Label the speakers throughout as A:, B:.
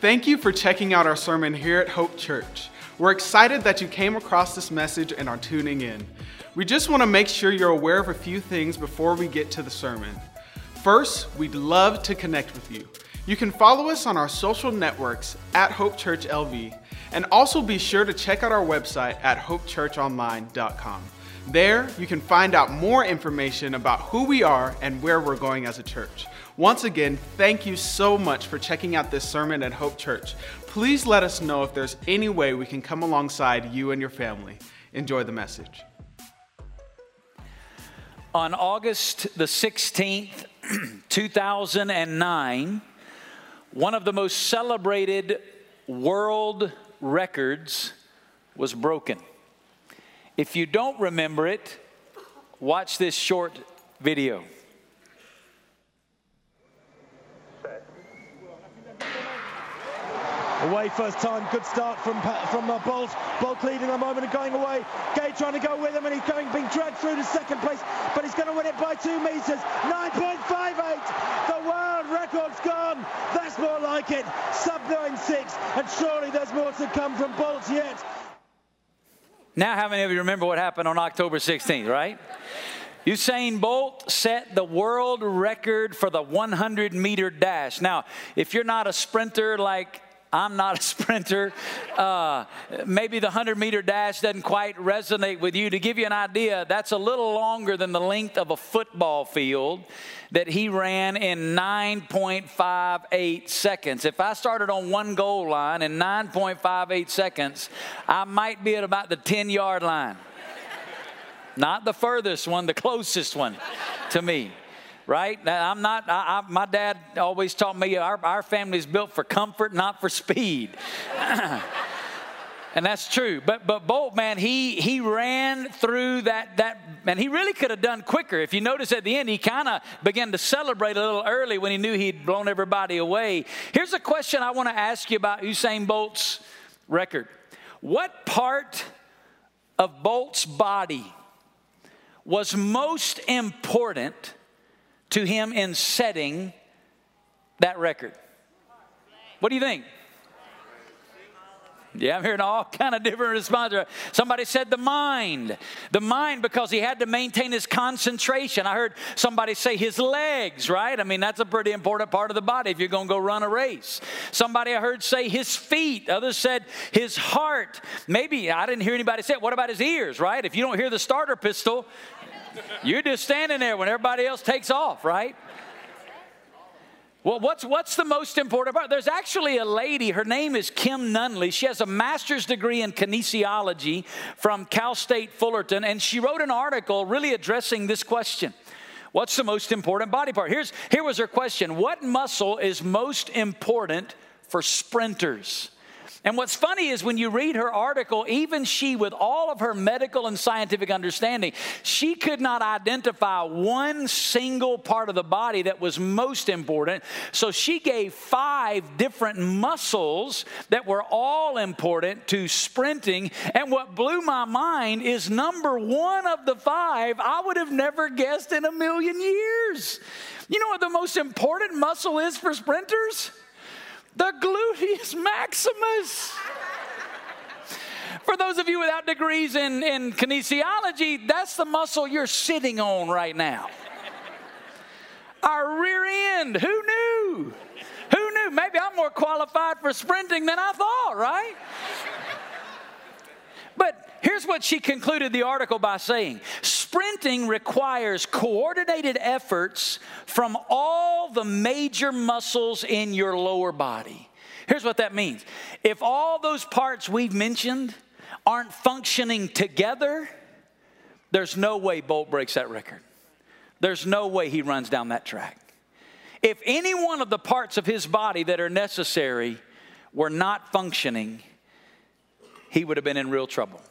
A: Thank you for checking out our sermon here at Hope Church. We're excited that you came across this message and are tuning in. We just want to make sure you're aware of a few things before we get to the sermon. First, we'd love to connect with you. You can follow us on our social networks at Hope Church LV, and also be sure to check out our website at hopechurchonline.com. There, you can find out more information about who we are and where we're going as a church. Once again, thank you so much for checking out this sermon at Hope Church. Please let us know if there's any way we can come alongside you and your family. Enjoy the message.
B: On August the 16th, 2009, one of the most celebrated world records was broken. If you don't remember it, watch this short video.
C: Away first time, good start from from uh, Bolt. Bolt leading a moment and going away. Gay trying to go with him and he's going being dragged through to second place, but he's going to win it by two meters. 9.58. The world record's gone. That's more like it. Sub 96, and surely there's more to come from Bolt yet.
B: Now, how many of you remember what happened on October 16th, right? Usain Bolt set the world record for the 100 meter dash. Now, if you're not a sprinter like I'm not a sprinter. Uh, maybe the 100 meter dash doesn't quite resonate with you. To give you an idea, that's a little longer than the length of a football field that he ran in 9.58 seconds. If I started on one goal line in 9.58 seconds, I might be at about the 10 yard line. Not the furthest one, the closest one to me right? I'm not, I, I, my dad always taught me our, our family's built for comfort, not for speed. and that's true. But but Bolt, man, he he ran through that that and he really could have done quicker. If you notice at the end, he kind of began to celebrate a little early when he knew he'd blown everybody away. Here's a question I want to ask you about Usain Bolt's record. What part of Bolt's body was most important to him in setting that record. What do you think? Yeah, I'm hearing all kind of different responses. Somebody said the mind. The mind because he had to maintain his concentration. I heard somebody say his legs, right? I mean, that's a pretty important part of the body if you're going to go run a race. Somebody I heard say his feet. Others said his heart. Maybe I didn't hear anybody say it. What about his ears, right? If you don't hear the starter pistol, you're just standing there when everybody else takes off, right? Well, what's, what's the most important part? There's actually a lady, her name is Kim Nunley. She has a master's degree in kinesiology from Cal State Fullerton, and she wrote an article really addressing this question. What's the most important body part? Here's, here was her question What muscle is most important for sprinters? And what's funny is when you read her article, even she, with all of her medical and scientific understanding, she could not identify one single part of the body that was most important. So she gave five different muscles that were all important to sprinting. And what blew my mind is number one of the five, I would have never guessed in a million years. You know what the most important muscle is for sprinters? The gluteus maximus. For those of you without degrees in, in kinesiology, that's the muscle you're sitting on right now. Our rear end, who knew? Who knew? Maybe I'm more qualified for sprinting than I thought, right? But here's what she concluded the article by saying sprinting requires coordinated efforts from all the major muscles in your lower body. Here's what that means if all those parts we've mentioned aren't functioning together, there's no way Bolt breaks that record. There's no way he runs down that track. If any one of the parts of his body that are necessary were not functioning, he would have been in real trouble.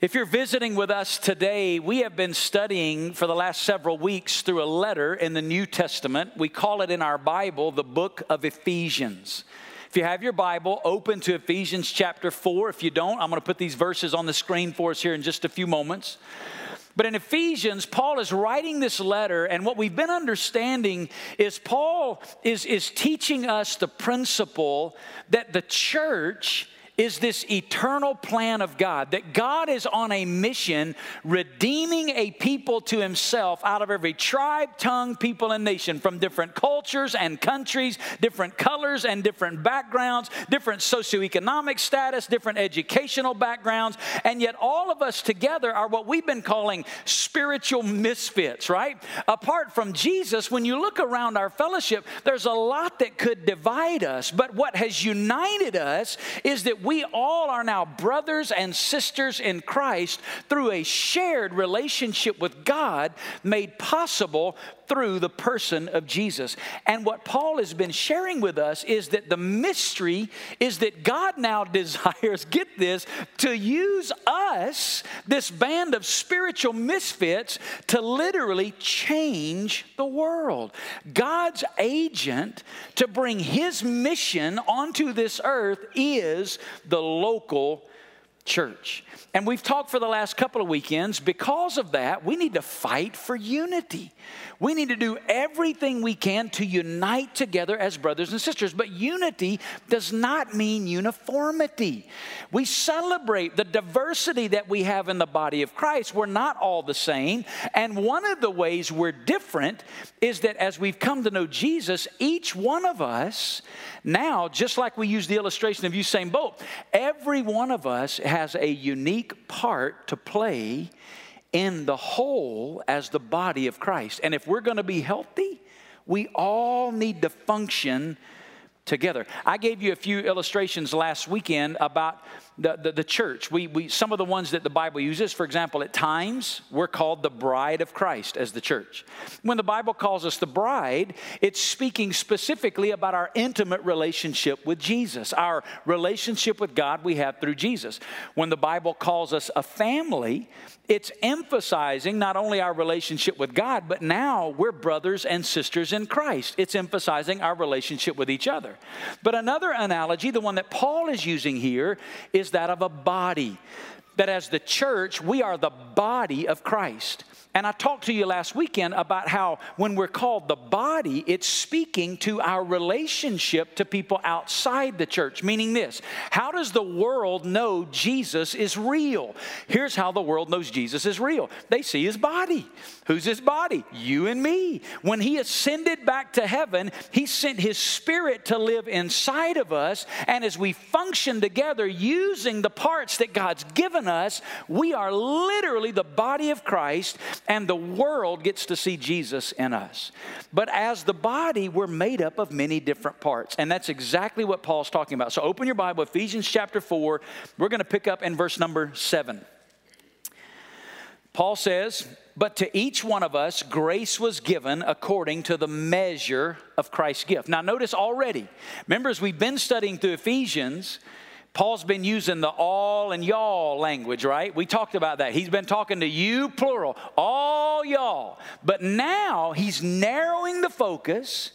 B: If you're visiting with us today, we have been studying for the last several weeks through a letter in the New Testament. We call it in our Bible the book of Ephesians. If you have your Bible, open to Ephesians chapter 4. If you don't, I'm going to put these verses on the screen for us here in just a few moments. But in Ephesians, Paul is writing this letter, and what we've been understanding is Paul is, is teaching us the principle that the church is this eternal plan of God, that God is on a mission redeeming a people to himself out of every tribe, tongue, people, and nation from different cultures and countries, different colors and different backgrounds, different socioeconomic status, different educational backgrounds, and yet all of us together are what we've been calling spiritual misfits, right? Apart from Jesus, when you look around our fellowship, there's a lot that could divide us, but what has united us is that we all are now brothers and sisters in Christ through a shared relationship with God made possible through the person of Jesus. And what Paul has been sharing with us is that the mystery is that God now desires, get this, to use us, this band of spiritual misfits, to literally change the world. God's agent to bring his mission onto this earth is the local church. And we've talked for the last couple of weekends, because of that, we need to fight for unity. We need to do everything we can to unite together as brothers and sisters. But unity does not mean uniformity. We celebrate the diversity that we have in the body of Christ. We're not all the same. And one of the ways we're different is that as we've come to know Jesus, each one of us now, just like we use the illustration of Usain Bolt, every one of us has a unique part to play in the whole as the body of Christ. And if we're going to be healthy, we all need to function together. I gave you a few illustrations last weekend about the, the, the, church. We, we, some of the ones that the Bible uses, for example, at times we're called the bride of Christ as the church. When the Bible calls us the bride, it's speaking specifically about our intimate relationship with Jesus, our relationship with God we have through Jesus. When the Bible calls us a family, it's emphasizing not only our relationship with God, but now we're brothers and sisters in Christ. It's emphasizing our relationship with each other. But another analogy, the one that Paul is using here, is that of a body. That as the church, we are the body of Christ. And I talked to you last weekend about how when we're called the body, it's speaking to our relationship to people outside the church. Meaning this how does the world know Jesus is real? Here's how the world knows Jesus is real they see his body. Who's his body? You and me. When he ascended back to heaven, he sent his spirit to live inside of us. And as we function together using the parts that God's given us, we are literally the body of Christ and the world gets to see Jesus in us. But as the body, we're made up of many different parts. And that's exactly what Paul's talking about. So open your Bible, Ephesians chapter 4. We're going to pick up in verse number 7. Paul says, But to each one of us, grace was given according to the measure of Christ's gift. Now, notice already, remember, as we've been studying through Ephesians, Paul's been using the all and y'all language, right? We talked about that. He's been talking to you, plural, all y'all. But now he's narrowing the focus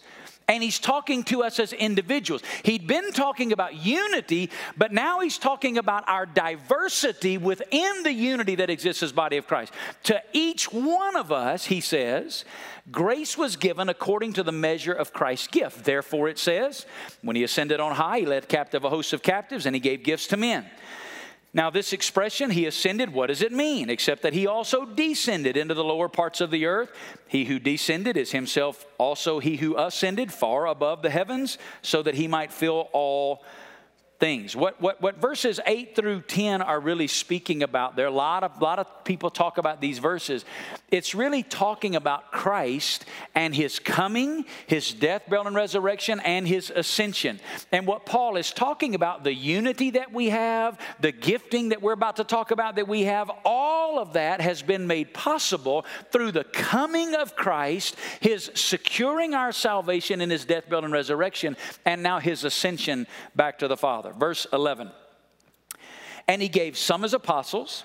B: and he's talking to us as individuals. He'd been talking about unity, but now he's talking about our diversity within the unity that exists as body of Christ. To each one of us, he says, Grace was given according to the measure of Christ's gift. Therefore, it says, when he ascended on high, he led captive a host of captives and he gave gifts to men. Now, this expression, he ascended, what does it mean? Except that he also descended into the lower parts of the earth. He who descended is himself also he who ascended far above the heavens, so that he might fill all things. What, what, what verses 8 through 10 are really speaking about, there are a lot of, lot of people talk about these verses. It's really talking about Christ and his coming, his death, burial, and resurrection, and his ascension. And what Paul is talking about, the unity that we have, the gifting that we're about to talk about that we have, all of that has been made possible through the coming of Christ, his securing our salvation in his death, burial, and resurrection, and now his ascension back to the Father. Verse 11. And he gave some as apostles,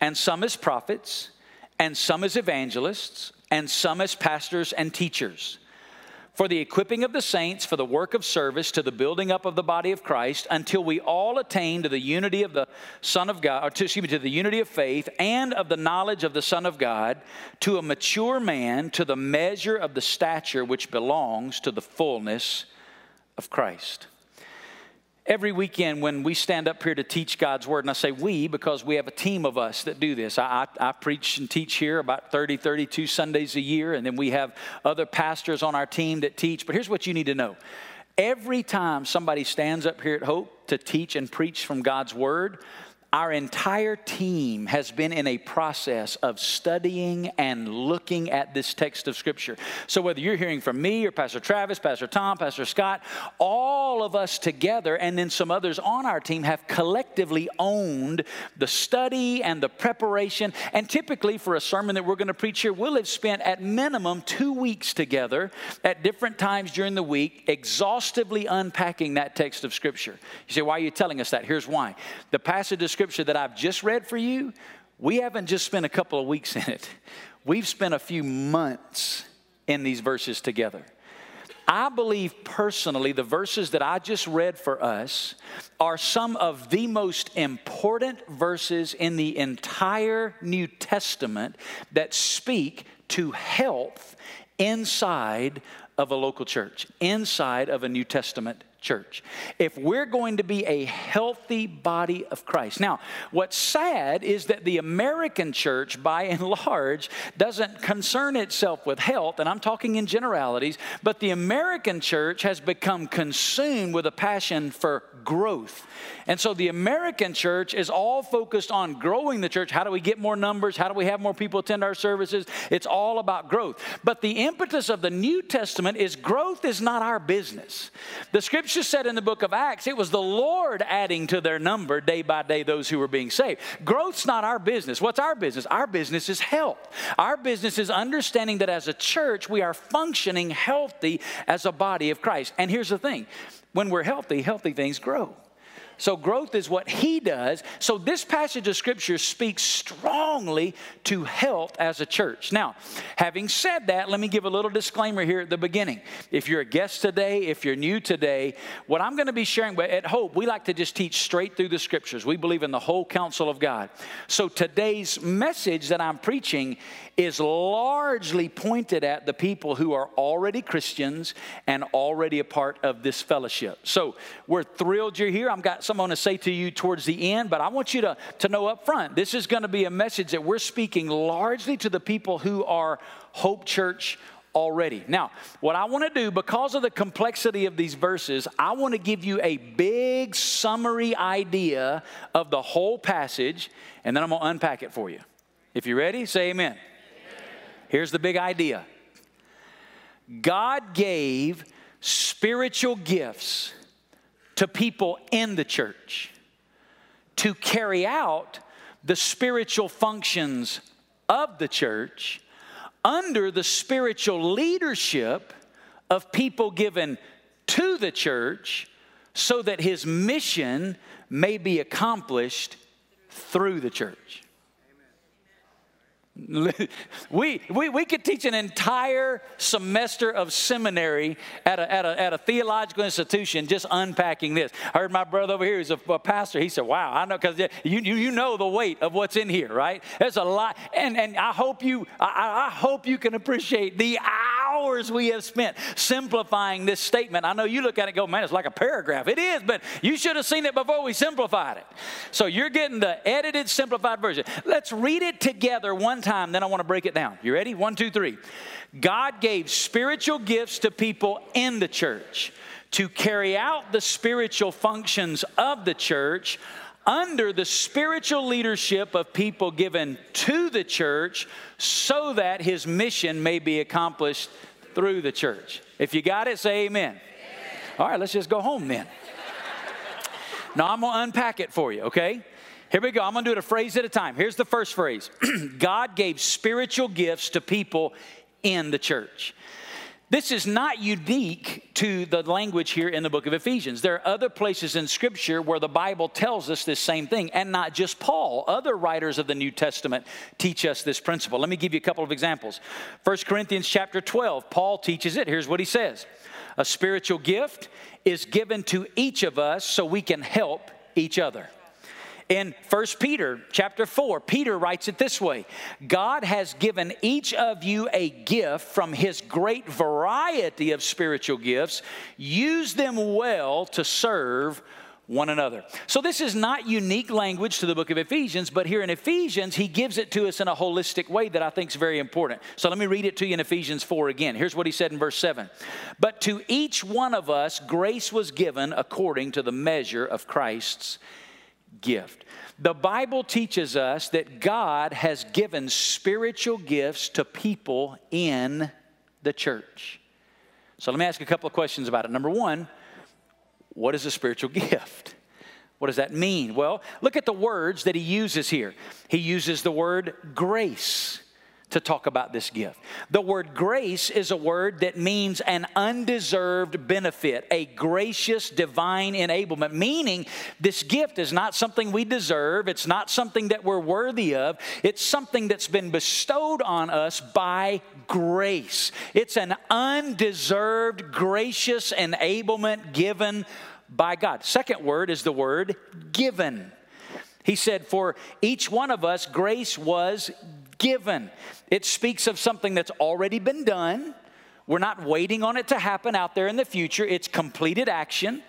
B: and some as prophets, and some as evangelists, and some as pastors and teachers for the equipping of the saints for the work of service to the building up of the body of Christ until we all attain to the unity of the Son of God, or to, excuse me, to the unity of faith and of the knowledge of the Son of God, to a mature man, to the measure of the stature which belongs to the fullness of Christ. Every weekend, when we stand up here to teach God's Word, and I say we because we have a team of us that do this. I, I, I, preach and teach here about 30, 32 Sundays a year, and then we have other pastors on our team that teach. But here's what you need to know every time somebody stands up here at Hope to teach and preach from God's Word, our entire team has been in a process of studying and looking at this text of Scripture. So, whether you're hearing from me or Pastor Travis, Pastor Tom, Pastor Scott, all of us together, and then some others on our team, have collectively owned the study and the preparation. And typically, for a sermon that we're going to preach here, we'll have spent at minimum two weeks together at different times during the week, exhaustively unpacking that text of Scripture. You say, Why are you telling us that? Here's why. The passage of Scripture scripture that I've just read for you, we haven't just spent a couple of weeks in it. We've spent a few months in these verses together. I believe personally the verses that I just read for us are some of the most important verses in the entire New Testament that speak to health inside of a local church, inside of a New Testament church. If we're going to be a healthy body of Christ. Now, what's sad is that the American church, by and large, doesn't concern itself with health, and I'm talking in generalities, but the American church has become consumed with a passion for growth. And so the American church is all focused on growing the church. How do we get more numbers? How do we have more people attend our services? It's all about growth. But the impetus of the New Testament is growth is not our business. The scripture scripture said in the book of Acts, it was the Lord adding to their number day by day those who were being saved. Growth's not our business. What's our business? Our business is health. Our business is understanding that as a church, we are functioning healthy as a body of Christ. And here's the thing when we're healthy, healthy things grow. So, growth is what he does. So, this passage of scripture speaks strongly to health as a church. Now, having said that, let me give a little disclaimer here at the beginning. If you're a guest today, if you're new today, what I'm going to be sharing at Hope, we like to just teach straight through the scriptures. We believe in the whole counsel of God. So, today's message that I'm preaching is largely pointed at the people who are already Christians and already a part of this fellowship. So, we're thrilled you're here. I've got something to say to you towards the end, but I want you to, to know up front this is going to be a message that we're speaking largely to the people who are Hope Church already. Now, what I want to do, because of the complexity of these verses, I want to give you a big summary idea of the whole passage, and then I'm going to unpack it for you. If you're ready, say amen. Here's the big idea God gave spiritual gifts to people in the church to carry out the spiritual functions of the church under the spiritual leadership of people given to the church so that his mission may be accomplished through the church. We, we, we could teach an entire semester of seminary at a, at, a, at a theological institution just unpacking this. I heard my brother over here, who's a, a pastor, he said, Wow, I know, because you, you, you know the weight of what's in here, right? There's a lot. And, and I, hope you, I, I hope you can appreciate the hours we have spent simplifying this statement. I know you look at it go, Man, it's like a paragraph. It is, but you should have seen it before we simplified it. So you're getting the edited, simplified version. Let's read it together one time, then I want to break it down. You ready? One, two, three. God gave spiritual gifts to people in the church to carry out the spiritual functions of the church under the spiritual leadership of people given to the church so that his mission may be accomplished through the church. If you got it, say amen. All right, let's just go home then. now I'm going to unpack it for you, okay? Here we go. I'm going to do it a phrase at a time. Here's the first phrase God gave spiritual gifts to people in the church. This is not unique to the language here in the book of Ephesians. There are other places in Scripture where the Bible tells us this same thing, and not just Paul. Other writers of the New Testament teach us this principle. Let me give you a couple of examples. 1 Corinthians chapter 12, Paul teaches it. Here's what he says A spiritual gift is given to each of us so we can help each other. In 1 Peter chapter 4, Peter writes it this way God has given each of you a gift from his great variety of spiritual gifts. Use them well to serve one another. So, this is not unique language to the book of Ephesians, but here in Ephesians, he gives it to us in a holistic way that I think is very important. So, let me read it to you in Ephesians 4 again. Here's what he said in verse 7 But to each one of us, grace was given according to the measure of Christ's gift. The Bible teaches us that God has given spiritual gifts to people in the church. So let me ask a couple of questions about it. Number one, what is a spiritual gift? What does that mean? Well, look at the words that he uses here. He uses the word grace to talk about this gift. The word grace is a word that means an undeserved benefit, a gracious divine enablement, meaning this gift is not something we deserve, it's not something that we're worthy of, it's something that's been bestowed on us by grace. It's an undeserved, gracious enablement given by God. Second word is the word given. He said, For each one of us, grace was given. It speaks of something that's already been done. We're not waiting on it to happen out there in the future. It's completed action.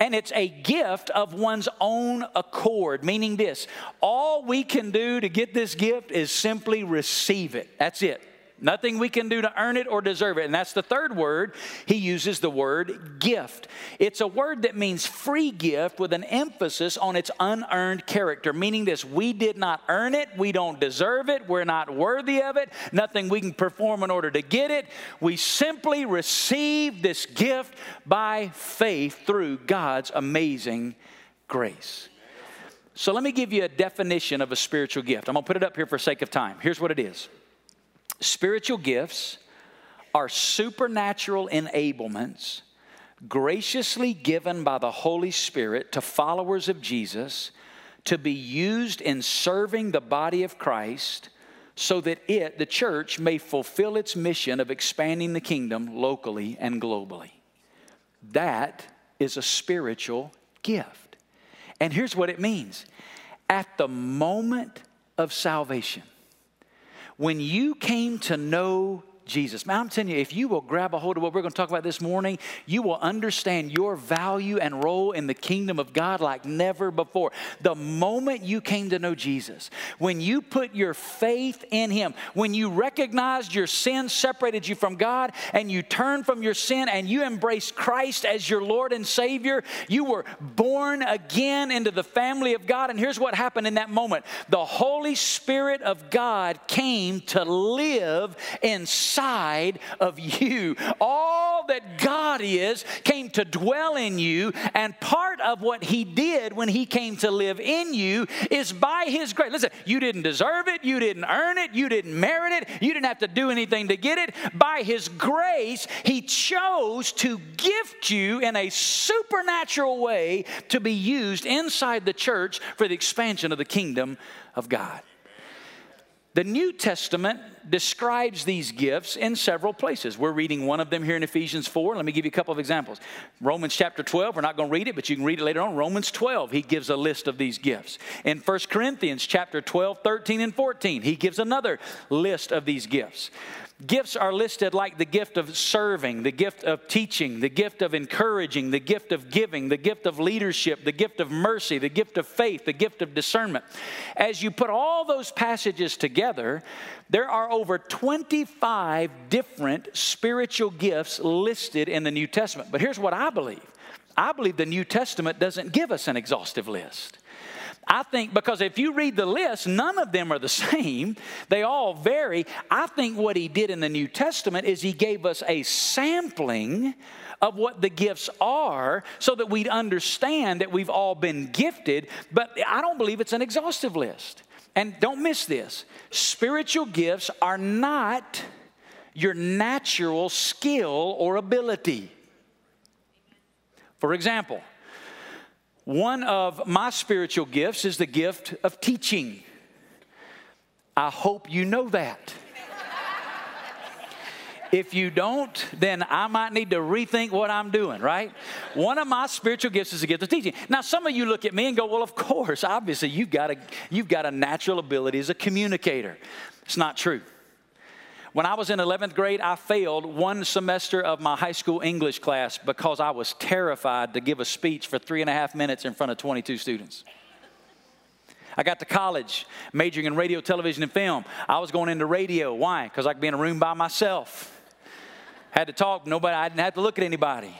B: And it's a gift of one's own accord, meaning this all we can do to get this gift is simply receive it. That's it. Nothing we can do to earn it or deserve it. And that's the third word. He uses the word gift. It's a word that means free gift with an emphasis on its unearned character, meaning this we did not earn it, we don't deserve it, we're not worthy of it, nothing we can perform in order to get it. We simply receive this gift by faith through God's amazing grace. So let me give you a definition of a spiritual gift. I'm going to put it up here for sake of time. Here's what it is. Spiritual gifts are supernatural enablements graciously given by the Holy Spirit to followers of Jesus to be used in serving the body of Christ so that it, the church, may fulfill its mission of expanding the kingdom locally and globally. That is a spiritual gift. And here's what it means at the moment of salvation, when you came to know Jesus. Man, I'm telling you, if you will grab a hold of what we're going to talk about this morning, you will understand your value and role in the kingdom of God like never before. The moment you came to know Jesus, when you put your faith in Him, when you recognized your sin separated you from God and you turned from your sin and you embraced Christ as your Lord and Savior, you were born again into the family of God. And here's what happened in that moment the Holy Spirit of God came to live inside inside of you. All that God is came to dwell in you, and part of what He did when He came to live in you is by His grace. Listen, you didn't deserve it, you didn't earn it, you didn't merit it, you didn't have to do anything to get it. By His grace, He chose to gift you in a supernatural way to be used inside the church for the expansion of the kingdom of God. The New Testament describes these gifts in several places. We're reading one of them here in Ephesians 4. Let me give you a couple of examples. Romans chapter 12, we're not going to read it, but you can read it later on. Romans 12, he gives a list of these gifts. In 1 Corinthians chapter 12, 13, and 14, he gives another list of these gifts. Gifts are listed like the gift of serving, the gift of teaching, the gift of encouraging, the gift of giving, the gift of leadership, the gift of mercy, the gift of faith, the gift of discernment. As you put all those passages together, there are over 25 different spiritual gifts listed in the New Testament. But here's what I believe I believe the New Testament doesn't give us an exhaustive list. I think because if you read the list, none of them are the same. They all vary. I think what he did in the New Testament is he gave us a sampling of what the gifts are so that we'd understand that we've all been gifted, but I don't believe it's an exhaustive list. And don't miss this spiritual gifts are not your natural skill or ability. For example, one of my spiritual gifts is the gift of teaching. I hope you know that. If you don't, then I might need to rethink what I'm doing, right? One of my spiritual gifts is the gift of teaching. Now, some of you look at me and go, well, of course, obviously, you've got a, you've got a natural ability as a communicator. It's not true. When I was in 11th grade, I failed one semester of my high school English class because I was terrified to give a speech for three and a half minutes in front of 22 students. I got to college, majoring in radio, television, and film. I was going into radio. Why? Because I could be in a room by myself. Had to talk, nobody, I didn't have to look at anybody.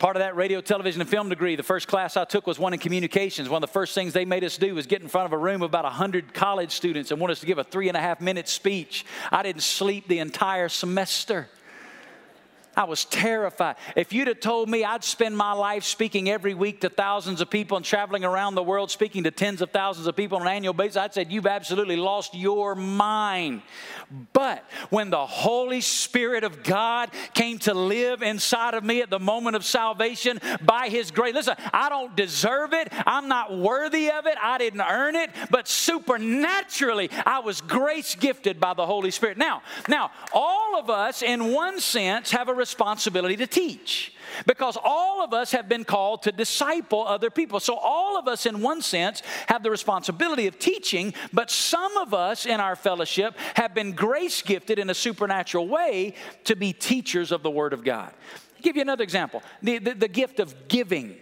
B: Part of that radio, television, and film degree, the first class I took was one in communications. One of the first things they made us do was get in front of a room of about 100 college students and want us to give a three and a half minute speech. I didn't sleep the entire semester. I was terrified. If you'd have told me I'd spend my life speaking every week to thousands of people and traveling around the world speaking to tens of thousands of people on an annual basis, I'd said, You've absolutely lost your mind. But when the Holy Spirit of God came to live inside of me at the moment of salvation by His grace, listen, I don't deserve it. I'm not worthy of it. I didn't earn it. But supernaturally, I was grace gifted by the Holy Spirit. Now, now, all of us, in one sense, have a responsibility to teach because all of us have been called to disciple other people. So, all of us, in one sense, have the responsibility of teaching, but some of us in our fellowship have been grace gifted in a supernatural way to be teachers of the Word of God. I'll give you another example the, the, the gift of giving.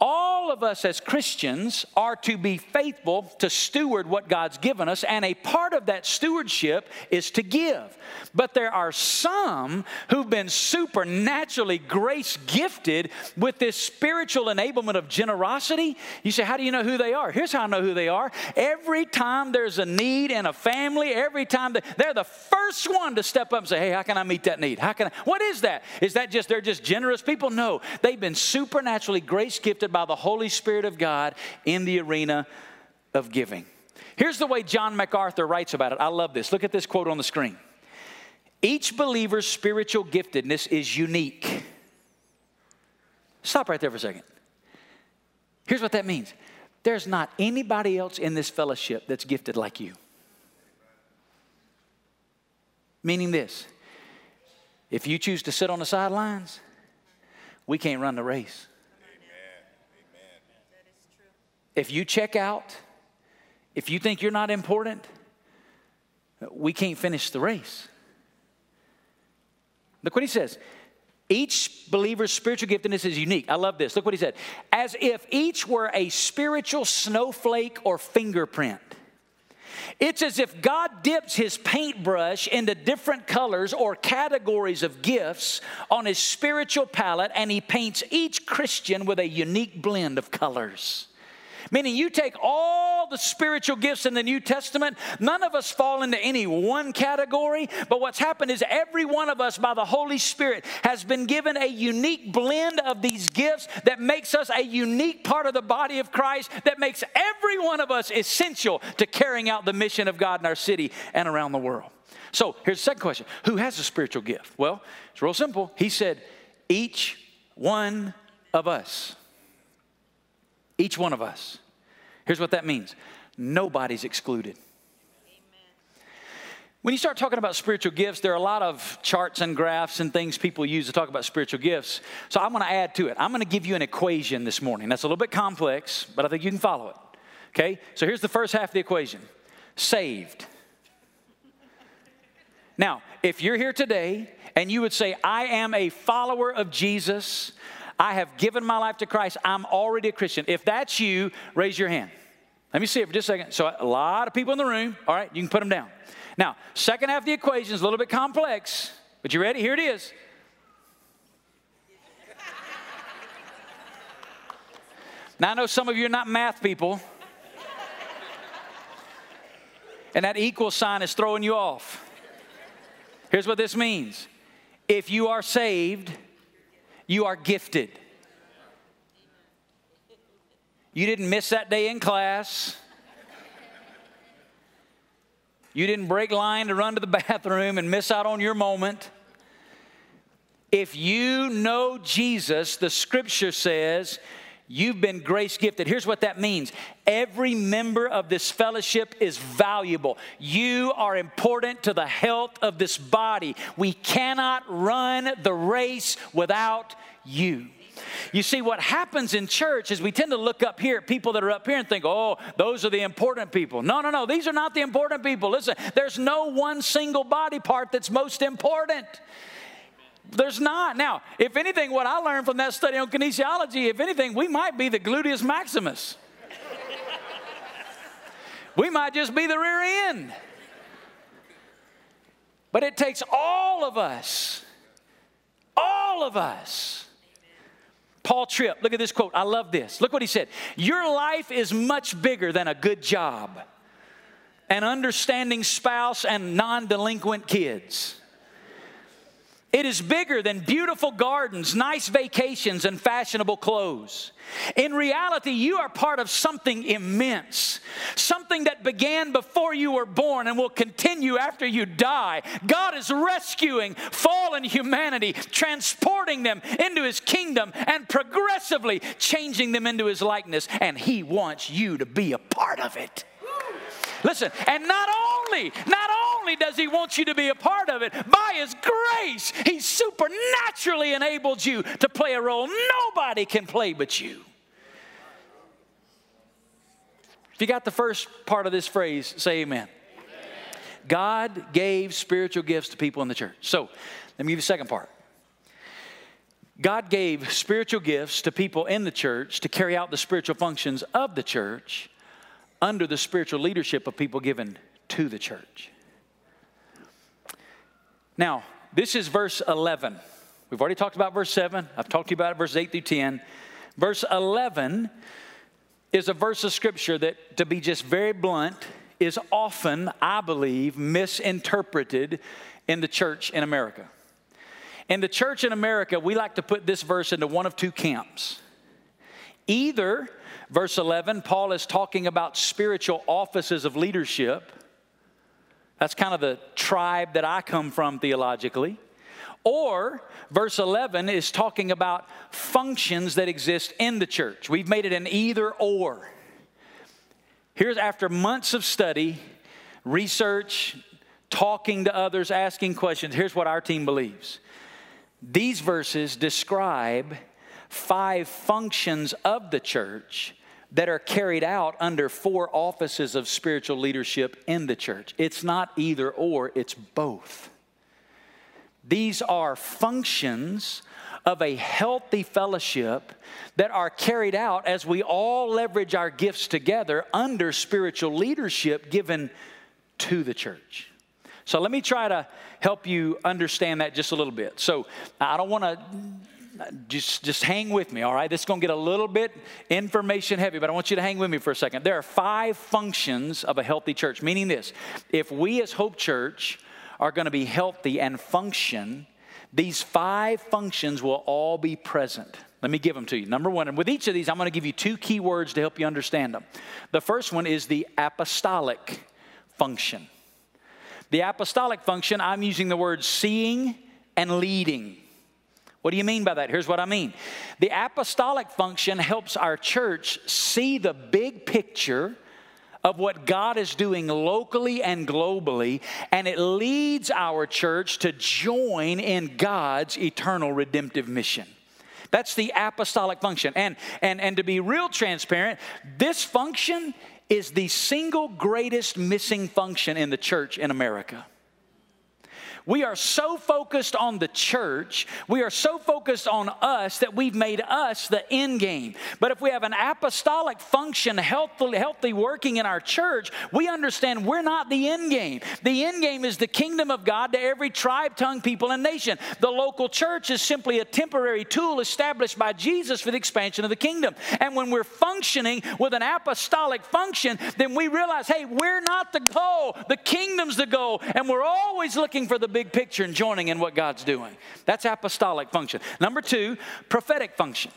B: All of us as Christians are to be faithful to steward what God's given us, and a part of that stewardship is to give. But there are some who've been supernaturally grace gifted with this spiritual enablement of generosity. You say, How do you know who they are? Here's how I know who they are. Every time there's a need in a family, every time they're the first one to step up and say, Hey, how can I meet that need? How can I? What is that? Is that just they're just generous people? No, they've been supernaturally grace gifted by the Holy Spirit of God in the arena of giving. Here's the way John MacArthur writes about it. I love this. Look at this quote on the screen. Each believer's spiritual giftedness is unique. Stop right there for a second. Here's what that means there's not anybody else in this fellowship that's gifted like you. Meaning this if you choose to sit on the sidelines, we can't run the race. If you check out, if you think you're not important, we can't finish the race. Look what he says. Each believer's spiritual giftedness is unique. I love this. Look what he said. As if each were a spiritual snowflake or fingerprint. It's as if God dips his paintbrush into different colors or categories of gifts on his spiritual palette and he paints each Christian with a unique blend of colors. Meaning, you take all the spiritual gifts in the New Testament, none of us fall into any one category, but what's happened is every one of us, by the Holy Spirit, has been given a unique blend of these gifts that makes us a unique part of the body of Christ, that makes every one of us essential to carrying out the mission of God in our city and around the world. So, here's the second question Who has a spiritual gift? Well, it's real simple. He said, Each one of us. Each one of us. Here's what that means nobody's excluded. When you start talking about spiritual gifts, there are a lot of charts and graphs and things people use to talk about spiritual gifts. So I'm going to add to it. I'm going to give you an equation this morning. That's a little bit complex, but I think you can follow it. Okay? So here's the first half of the equation saved. Now, if you're here today and you would say, I am a follower of Jesus, I have given my life to Christ. I'm already a Christian. If that's you, raise your hand. Let me see it for just a second. So, a lot of people in the room. All right, you can put them down. Now, second half of the equation is a little bit complex, but you ready? Here it is. Now, I know some of you are not math people, and that equal sign is throwing you off. Here's what this means if you are saved, you are gifted. You didn't miss that day in class. You didn't break line to run to the bathroom and miss out on your moment. If you know Jesus, the scripture says, You've been grace gifted. Here's what that means every member of this fellowship is valuable. You are important to the health of this body. We cannot run the race without you. You see, what happens in church is we tend to look up here at people that are up here and think, oh, those are the important people. No, no, no, these are not the important people. Listen, there's no one single body part that's most important. There's not. Now, if anything, what I learned from that study on kinesiology, if anything, we might be the gluteus maximus. we might just be the rear end. But it takes all of us, all of us. Paul Tripp, look at this quote. I love this. Look what he said. Your life is much bigger than a good job, an understanding spouse, and non delinquent kids. It is bigger than beautiful gardens, nice vacations, and fashionable clothes. In reality, you are part of something immense, something that began before you were born and will continue after you die. God is rescuing fallen humanity, transporting them into His kingdom, and progressively changing them into His likeness, and He wants you to be a part of it. Listen, and not only, not only does he want you to be a part of it, by his grace, he supernaturally enabled you to play a role nobody can play but you. If you got the first part of this phrase, say amen. amen. God gave spiritual gifts to people in the church. So, let me give you the second part. God gave spiritual gifts to people in the church to carry out the spiritual functions of the church under the spiritual leadership of people given to the church. Now, this is verse 11. We've already talked about verse 7. I've talked to you about it, verses 8 through 10. Verse 11 is a verse of scripture that, to be just very blunt, is often, I believe, misinterpreted in the church in America. In the church in America, we like to put this verse into one of two camps. Either Verse 11, Paul is talking about spiritual offices of leadership. That's kind of the tribe that I come from theologically. Or verse 11 is talking about functions that exist in the church. We've made it an either or. Here's after months of study, research, talking to others, asking questions, here's what our team believes. These verses describe five functions of the church that are carried out under four offices of spiritual leadership in the church. It's not either or, it's both. These are functions of a healthy fellowship that are carried out as we all leverage our gifts together under spiritual leadership given to the church. So let me try to help you understand that just a little bit. So I don't want to just, just hang with me, all right? This is going to get a little bit information heavy, but I want you to hang with me for a second. There are five functions of a healthy church, meaning this if we as Hope Church are going to be healthy and function, these five functions will all be present. Let me give them to you. Number one, and with each of these, I'm going to give you two key words to help you understand them. The first one is the apostolic function. The apostolic function, I'm using the word seeing and leading. What do you mean by that? Here's what I mean the apostolic function helps our church see the big picture of what God is doing locally and globally, and it leads our church to join in God's eternal redemptive mission. That's the apostolic function. And, and, and to be real transparent, this function is the single greatest missing function in the church in America. We are so focused on the church, we are so focused on us that we've made us the end game. But if we have an apostolic function healthy, healthy working in our church, we understand we're not the end game. The end game is the kingdom of God to every tribe, tongue, people, and nation. The local church is simply a temporary tool established by Jesus for the expansion of the kingdom. And when we're functioning with an apostolic function, then we realize, hey, we're not the goal. The kingdom's the goal. And we're always looking for the big picture and joining in what God's doing. That's apostolic function. Number two, prophetic function.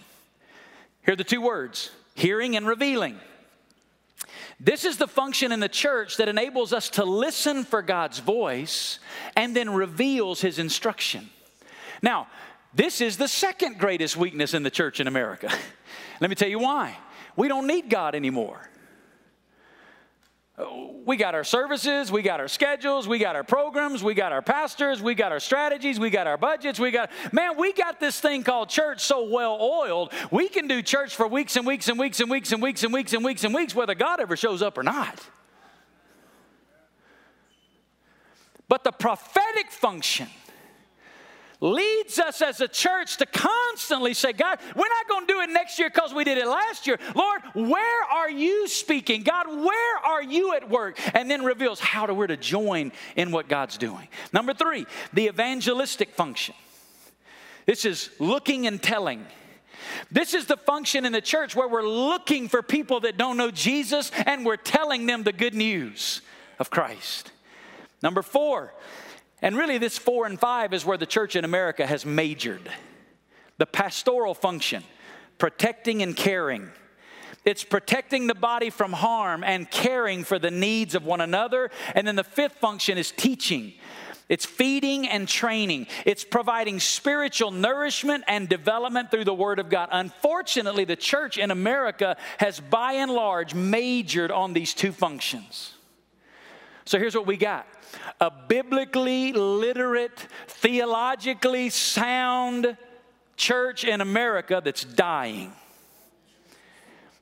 B: Here are the two words hearing and revealing. This is the function in the church that enables us to listen for God's voice and then reveals his instruction. Now, this is the second greatest weakness in the church in America. Let me tell you why. We don't need God anymore. We got our services, we got our schedules, we got our programs, we got our pastors, we got our strategies, we got our budgets, we got, man, we got this thing called church so well oiled, we can do church for weeks and weeks and weeks and weeks and weeks and weeks and weeks and weeks, whether God ever shows up or not. But the prophetic function, leads us as a church to constantly say, God, we're not going to do it next year because we did it last year. Lord, where are you speaking? God, where are you at work? And then reveals how to, we're to join in what God's doing. Number three, the evangelistic function. This is looking and telling. This is the function in the church where we're looking for people that don't know Jesus and we're telling them the good news of Christ. Number four, and really, this four and five is where the church in America has majored the pastoral function, protecting and caring. It's protecting the body from harm and caring for the needs of one another. And then the fifth function is teaching. It's feeding and training. It's providing spiritual nourishment and development through the Word of God. Unfortunately, the church in America has by and large majored on these two functions. So here's what we got a biblically literate, theologically sound church in America that's dying.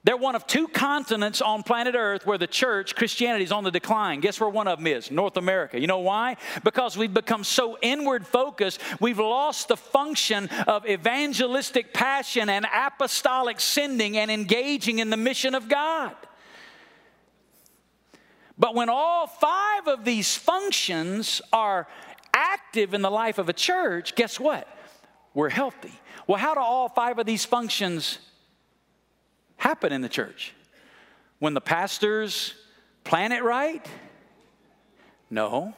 B: They're one of two continents on planet Earth where the church, Christianity, is on the decline. Guess where one of them is? North America. You know why? Because we've become so inward focused, we've lost the function of evangelistic passion and apostolic sending and engaging in the mission of God. But when all five of these functions are active in the life of a church, guess what? We're healthy. Well, how do all five of these functions happen in the church? When the pastors plan it right? No.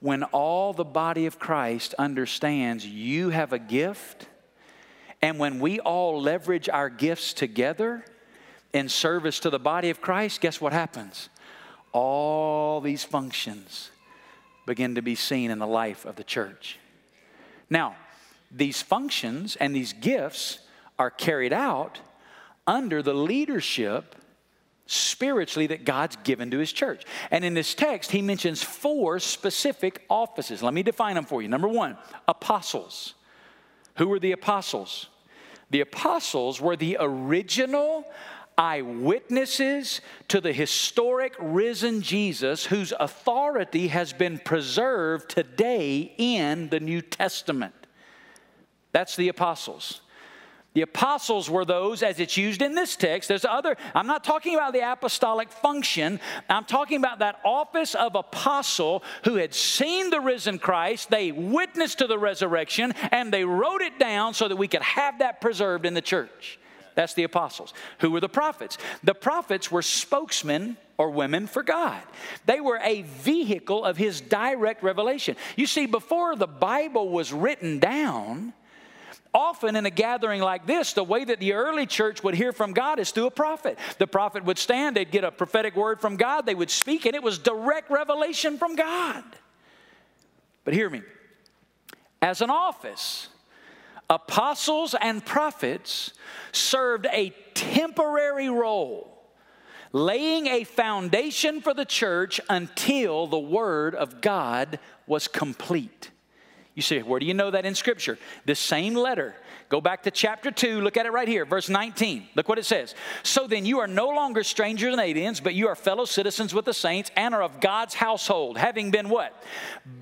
B: When all the body of Christ understands you have a gift, and when we all leverage our gifts together in service to the body of Christ, guess what happens? All these functions begin to be seen in the life of the church. Now, these functions and these gifts are carried out under the leadership spiritually that God's given to his church. And in this text, he mentions four specific offices. Let me define them for you. Number one, apostles. Who were the apostles? The apostles were the original eyewitnesses to the historic risen Jesus whose authority has been preserved today in the New Testament. That's the apostles. The apostles were those, as it's used in this text. There's other, I'm not talking about the apostolic function. I'm talking about that office of apostle who had seen the risen Christ. They witnessed to the resurrection and they wrote it down so that we could have that preserved in the church. That's the apostles. Who were the prophets? The prophets were spokesmen or women for God. They were a vehicle of his direct revelation. You see, before the Bible was written down, often in a gathering like this, the way that the early church would hear from God is through a prophet. The prophet would stand, they'd get a prophetic word from God, they would speak, and it was direct revelation from God. But hear me as an office, apostles and prophets served a temporary role, laying a foundation for the church until the word of God was complete. You say, where do you know that in Scripture? The same letter. Go back to chapter 2, look at it right here, verse 19. Look what it says. So then you are no longer strangers and aliens, but you are fellow citizens with the saints and are of God's household, having been what?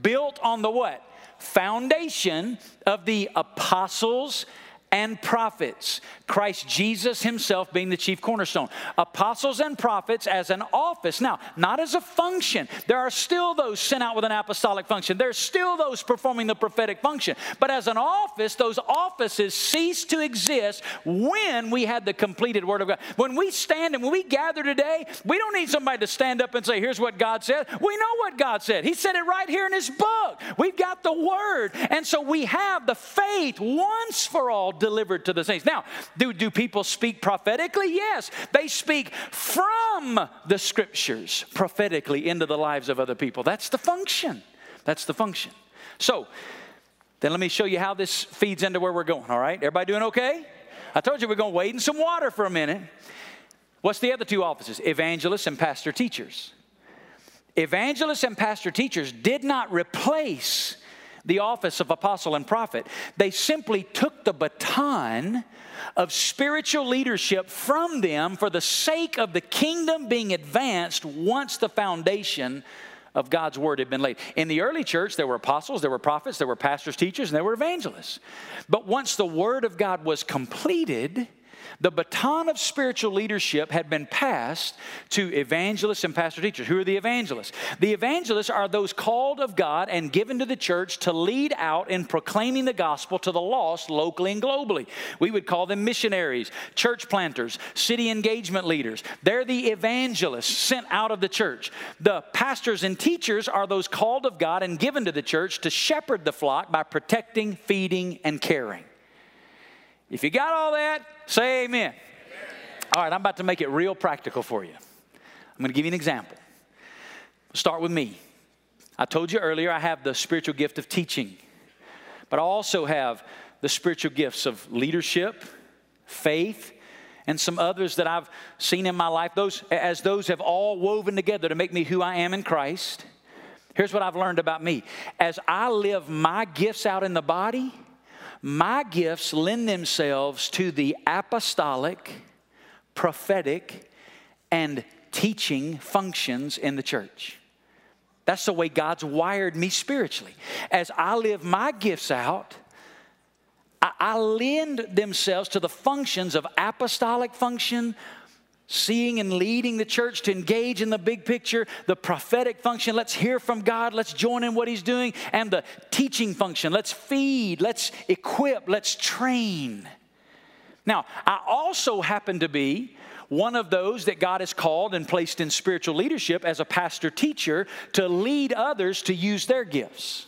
B: Built on the what? Foundation of the apostles and prophets. Christ Jesus himself being the chief cornerstone. Apostles and prophets as an office. Now, not as a function. There are still those sent out with an apostolic function. There's still those performing the prophetic function. But as an office, those offices cease to exist when we had the completed Word of God. When we stand and when we gather today, we don't need somebody to stand up and say, here's what God said. We know what God said. He said it right here in His book. We've got the Word. And so we have the faith once for all delivered to the saints. Now, do, do people speak prophetically? Yes. They speak from the scriptures prophetically into the lives of other people. That's the function. That's the function. So, then let me show you how this feeds into where we're going, all right? Everybody doing okay? I told you we're going to wade in some water for a minute. What's the other two offices? Evangelists and pastor teachers. Evangelists and pastor teachers did not replace the office of apostle and prophet. They simply took the baton of spiritual leadership from them for the sake of the kingdom being advanced once the foundation of God's word had been laid. In the early church, there were apostles, there were prophets, there were pastors, teachers, and there were evangelists. But once the word of God was completed, the baton of spiritual leadership had been passed to evangelists and pastor teachers. Who are the evangelists? The evangelists are those called of God and given to the church to lead out in proclaiming the gospel to the lost locally and globally. We would call them missionaries, church planters, city engagement leaders. They're the evangelists sent out of the church. The pastors and teachers are those called of God and given to the church to shepherd the flock by protecting, feeding, and caring. If you got all that, say amen. amen. All right, I'm about to make it real practical for you. I'm going to give you an example. Start with me. I told you earlier I have the spiritual gift of teaching, but I also have the spiritual gifts of leadership, faith, and some others that I've seen in my life. Those as those have all woven together to make me who I am in Christ. Here's what I've learned about me. As I live my gifts out in the body, my gifts lend themselves to the apostolic, prophetic, and teaching functions in the church. That's the way God's wired me spiritually. As I live my gifts out, I, I lend themselves to the functions of apostolic function, seeing and leading the church to engage in the big picture, the prophetic function, let's hear from God, let's join in what He's doing, and the teaching function, let's feed, let's equip, let's train. Now, I also happen to be one of those that God has called and placed in spiritual leadership as a pastor teacher to lead others to use their gifts.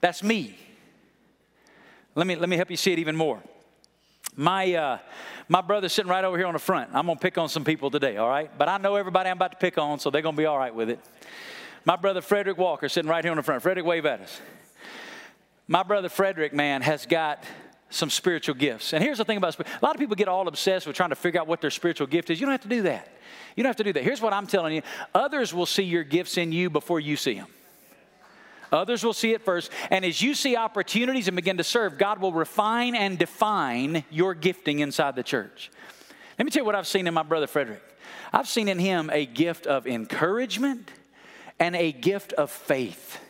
B: That's me. Let me, let me help you see it even more. My, uh, my brother's sitting right over here on the front. I'm going to pick on some people today, all right? But I know everybody I'm about to pick on, so they're going to be all right with it. My brother Frederick Walker sitting right here on the front. Frederick, wave at us. My brother Frederick, man, has got some spiritual gifts. And here's the thing about a lot of people get all obsessed with trying to figure out what their spiritual gift is. You don't have to do that. You don't have to do that. Here's what I'm telling you others will see your gifts in you before you see them. Others will see it first. And as you see opportunities and begin to serve, God will refine and define your gifting inside the church. Let me tell you what I've seen in my brother Frederick. I've seen in him a gift of encouragement and a gift of faith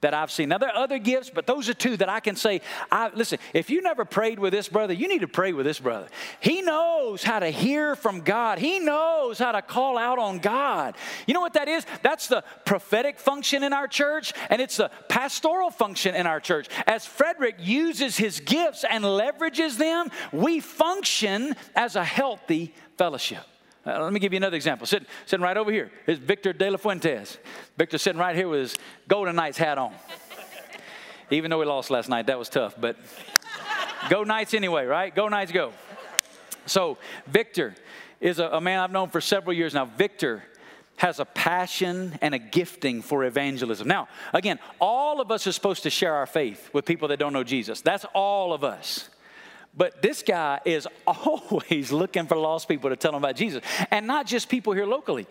B: that I've seen. Now, there are other gifts, but those are two that I can say. I, listen, if you never prayed with this brother, you need to pray with this brother. He knows how to hear from God, he knows how to call out on God. You know what that is? That's the prophetic function in our church, and it's the pastoral function in our church. As Frederick uses his gifts and leverages them, we function as a healthy fellowship. Uh, let me give you another example. Sitting, sitting right over here is Victor De La Fuentes. Victor sitting right here with his Golden Knights hat on. Even though we lost last night, that was tough, but go Knights anyway, right? Go Knights, go. So, Victor is a, a man I've known for several years now. Victor has a passion and a gifting for evangelism. Now, again, all of us are supposed to share our faith with people that don't know Jesus. That's all of us. But this guy is always looking for lost people to tell them about Jesus. And not just people here locally.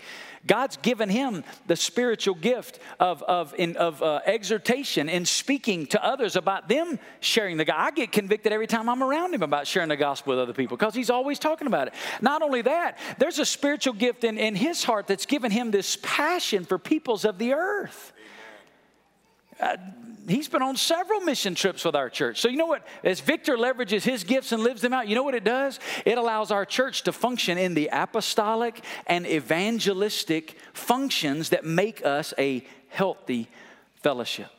B: God's given him the spiritual gift of, of, in, of uh, exhortation and speaking to others about them sharing the gospel. I get convicted every time I'm around him about sharing the gospel with other people because he's always talking about it. Not only that, there's a spiritual gift in, in his heart that's given him this passion for peoples of the earth. Uh, he's been on several mission trips with our church. So, you know what? As Victor leverages his gifts and lives them out, you know what it does? It allows our church to function in the apostolic and evangelistic functions that make us a healthy fellowship.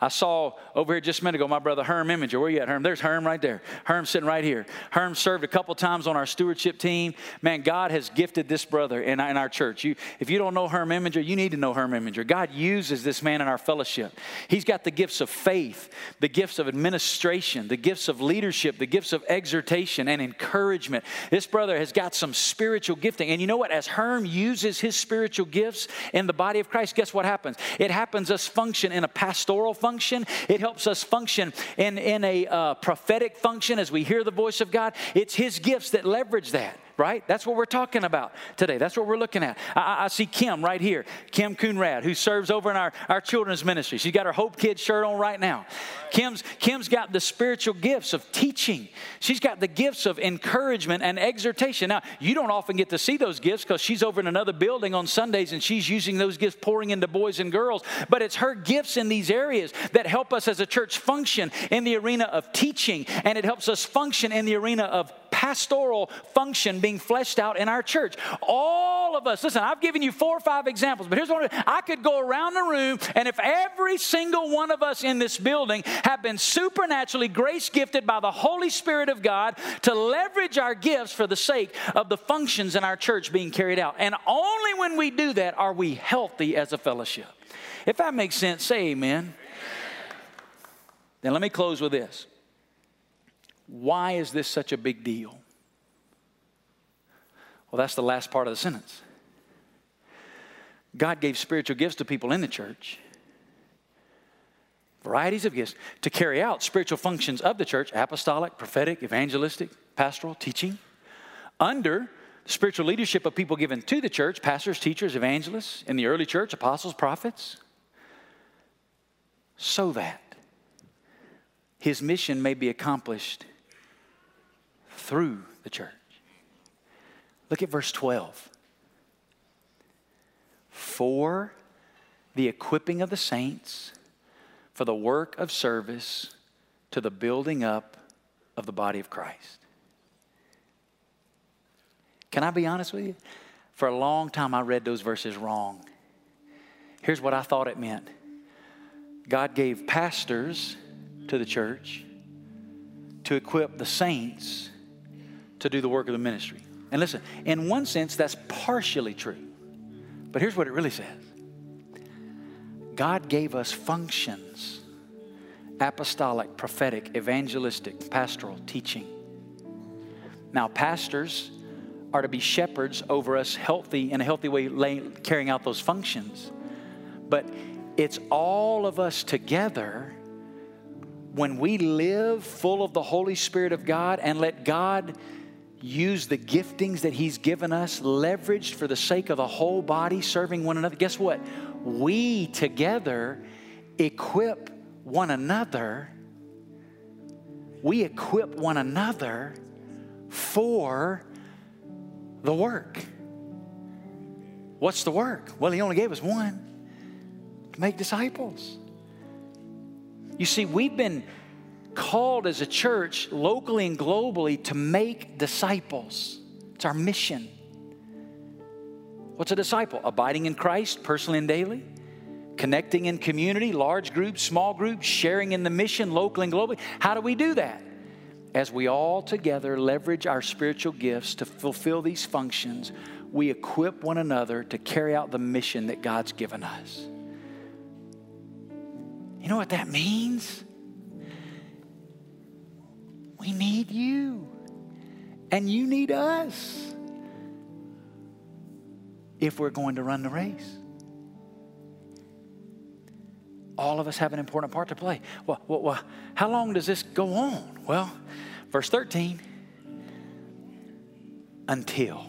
B: I saw over here just a minute ago my brother Herm Imminger. Where you at, Herm? There's Herm right there. Herm sitting right here. Herm served a couple times on our stewardship team. Man, God has gifted this brother in, in our church. You, if you don't know Herm Imminger, you need to know Herm Imminger. God uses this man in our fellowship. He's got the gifts of faith, the gifts of administration, the gifts of leadership, the gifts of exhortation and encouragement. This brother has got some spiritual gifting. And you know what? As Herm uses his spiritual gifts in the body of Christ, guess what happens? It happens us function in a pastoral function function. It helps us function in, in a uh, prophetic function as we hear the voice of God. It's His gifts that leverage that right? That's what we're talking about today. That's what we're looking at. I, I see Kim right here, Kim Coonrad, who serves over in our, our children's ministry. She's got her Hope Kids shirt on right now. Kim's, Kim's got the spiritual gifts of teaching. She's got the gifts of encouragement and exhortation. Now, you don't often get to see those gifts because she's over in another building on Sundays and she's using those gifts pouring into boys and girls. But it's her gifts in these areas that help us as a church function in the arena of teaching and it helps us function in the arena of pastoral function being fleshed out in our church. All of us, listen, I've given you four or five examples, but here's one I could go around the room, and if every single one of us in this building have been supernaturally grace gifted by the Holy Spirit of God to leverage our gifts for the sake of the functions in our church being carried out. And only when we do that are we healthy as a fellowship. If that makes sense, say amen. Then let me close with this. Why is this such a big deal? Well, that's the last part of the sentence. God gave spiritual gifts to people in the church, varieties of gifts, to carry out spiritual functions of the church apostolic, prophetic, evangelistic, pastoral, teaching, under the spiritual leadership of people given to the church pastors, teachers, evangelists, in the early church, apostles, prophets, so that his mission may be accomplished through the church. Look at verse 12. For the equipping of the saints, for the work of service, to the building up of the body of Christ. Can I be honest with you? For a long time, I read those verses wrong. Here's what I thought it meant God gave pastors to the church to equip the saints to do the work of the ministry. And listen, in one sense, that's partially true. But here's what it really says God gave us functions apostolic, prophetic, evangelistic, pastoral, teaching. Now, pastors are to be shepherds over us, healthy, in a healthy way, carrying out those functions. But it's all of us together when we live full of the Holy Spirit of God and let God use the giftings that He's given us, leveraged for the sake of the whole body, serving one another, guess what? We together equip one another. We equip one another for the work. What's the work? Well, He only gave us one to make disciples. You see, we've been called as a church, locally and globally, to make disciples. It's our mission. What's a disciple? Abiding in Christ personally and daily, connecting in community, large groups, small groups, sharing in the mission locally and globally. How do we do that? As we all together leverage our spiritual gifts to fulfill these functions, we equip one another to carry out the mission that God's given us. You know what that means? Need you, and you need us if we're going to run the race. All of us have an important part to play. Well, well, well how long does this go on? Well, verse 13 until.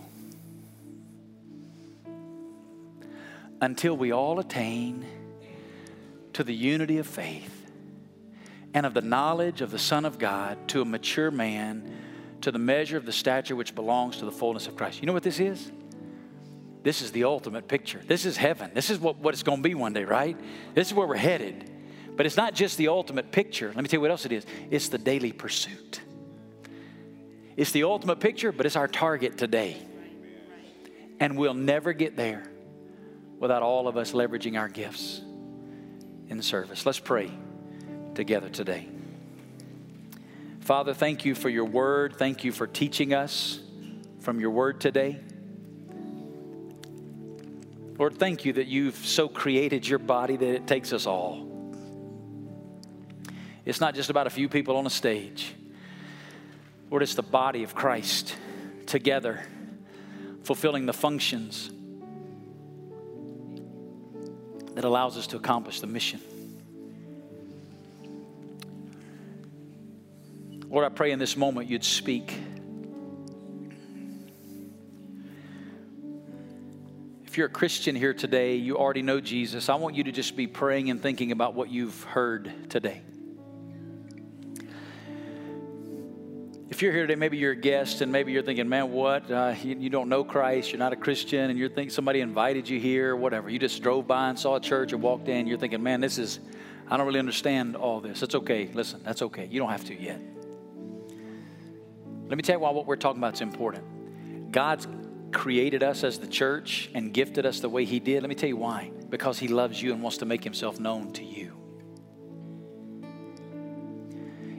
B: Until we all attain to the unity of faith and of the knowledge of the Son of God to a mature man, to the measure of the stature which belongs to the fullness of Christ. You know what this is? This is the ultimate picture. This is heaven. This is what, what it's going to be one day, right? This is where we're headed. But it's not just the ultimate picture. Let me tell you what else it is it's the daily pursuit. It's the ultimate picture, but it's our target today. And we'll never get there without all of us leveraging our gifts in service. Let's pray. Together today. Father, thank you for your word. Thank you for teaching us from your word today. Lord, thank you that you've so created your body that it takes us all. It's not just about a few people on a stage. Lord, it's the body of Christ together, fulfilling the functions that allows us to accomplish the mission. Lord, I pray in this moment you'd speak. If you're a Christian here today, you already know Jesus. I want you to just be praying and thinking about what you've heard today. If you're here today, maybe you're a guest and maybe you're thinking, man, what? Uh, you, you, don't know Christ, you're not a Christian, and you're thinking somebody invited you here, or whatever. You just drove by and saw a church and walked in, you're thinking, man, this is, I don't really understand all this. It's okay. Listen, that's okay. You don't have to yet. Let me tell you why what we're talking about is important. God's created us as the church and gifted us the way He did. Let me tell you why. Because He loves you and wants to make Himself known to you.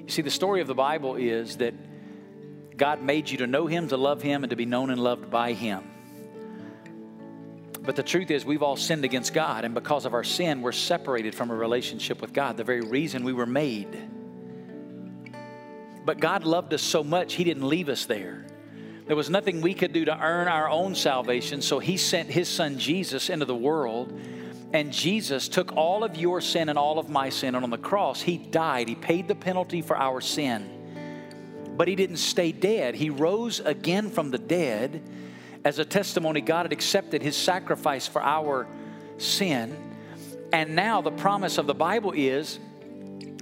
B: You see, the story of the Bible is that God made you to know Him, to love Him, and to be known and loved by Him. But the truth is, we've all sinned against God, and because of our sin, we're separated from a relationship with God, the very reason we were made. But God loved us so much, He didn't leave us there. There was nothing we could do to earn our own salvation, so He sent His Son Jesus into the world. And Jesus took all of your sin and all of my sin, and on the cross, He died. He paid the penalty for our sin. But He didn't stay dead. He rose again from the dead as a testimony God had accepted His sacrifice for our sin. And now the promise of the Bible is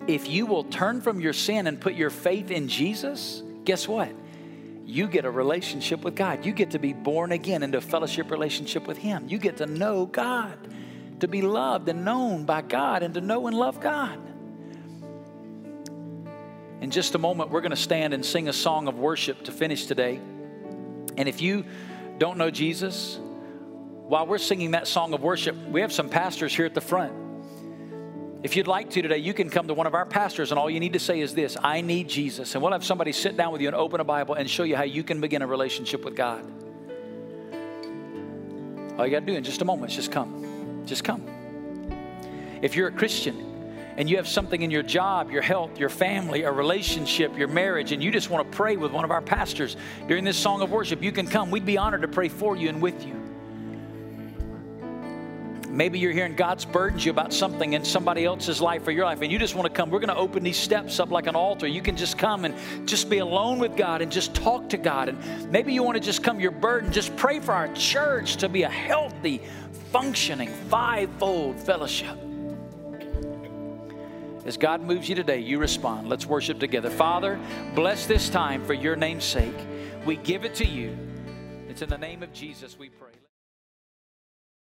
B: if you will turn from your sin and put your faith in Jesus, guess what? You get a relationship with God. You get to be born again into a fellowship relationship with Him. You get to know God, to be loved and known by God, and to know and love God. In just a moment, we're going to stand and sing a song of worship to finish today. And if you don't know Jesus, while we're singing that song of worship, we have some pastors here at the front. If you'd like to today, you can come to one of our pastors, and all you need to say is this I need Jesus. And we'll have somebody sit down with you and open a Bible and show you how you can begin a relationship with God. All you got to do in just a moment is just come. Just come. If you're a Christian and you have something in your job, your health, your family, a relationship, your marriage, and you just want to pray with one of our pastors during this song of worship, you can come. We'd be honored to pray for you and with you. Maybe you're hearing God's burdens you about something in somebody else's life or your life, and you just want to come. We're going to open these steps up like an altar. You can just come and just be alone with God and just talk to God. And maybe you want to just come your burden, just pray for our church to be a healthy, functioning, fivefold fellowship. As God moves you today, you respond. Let's worship together. Father, bless this time for your name's sake. We give it to you. It's in the name of Jesus we pray.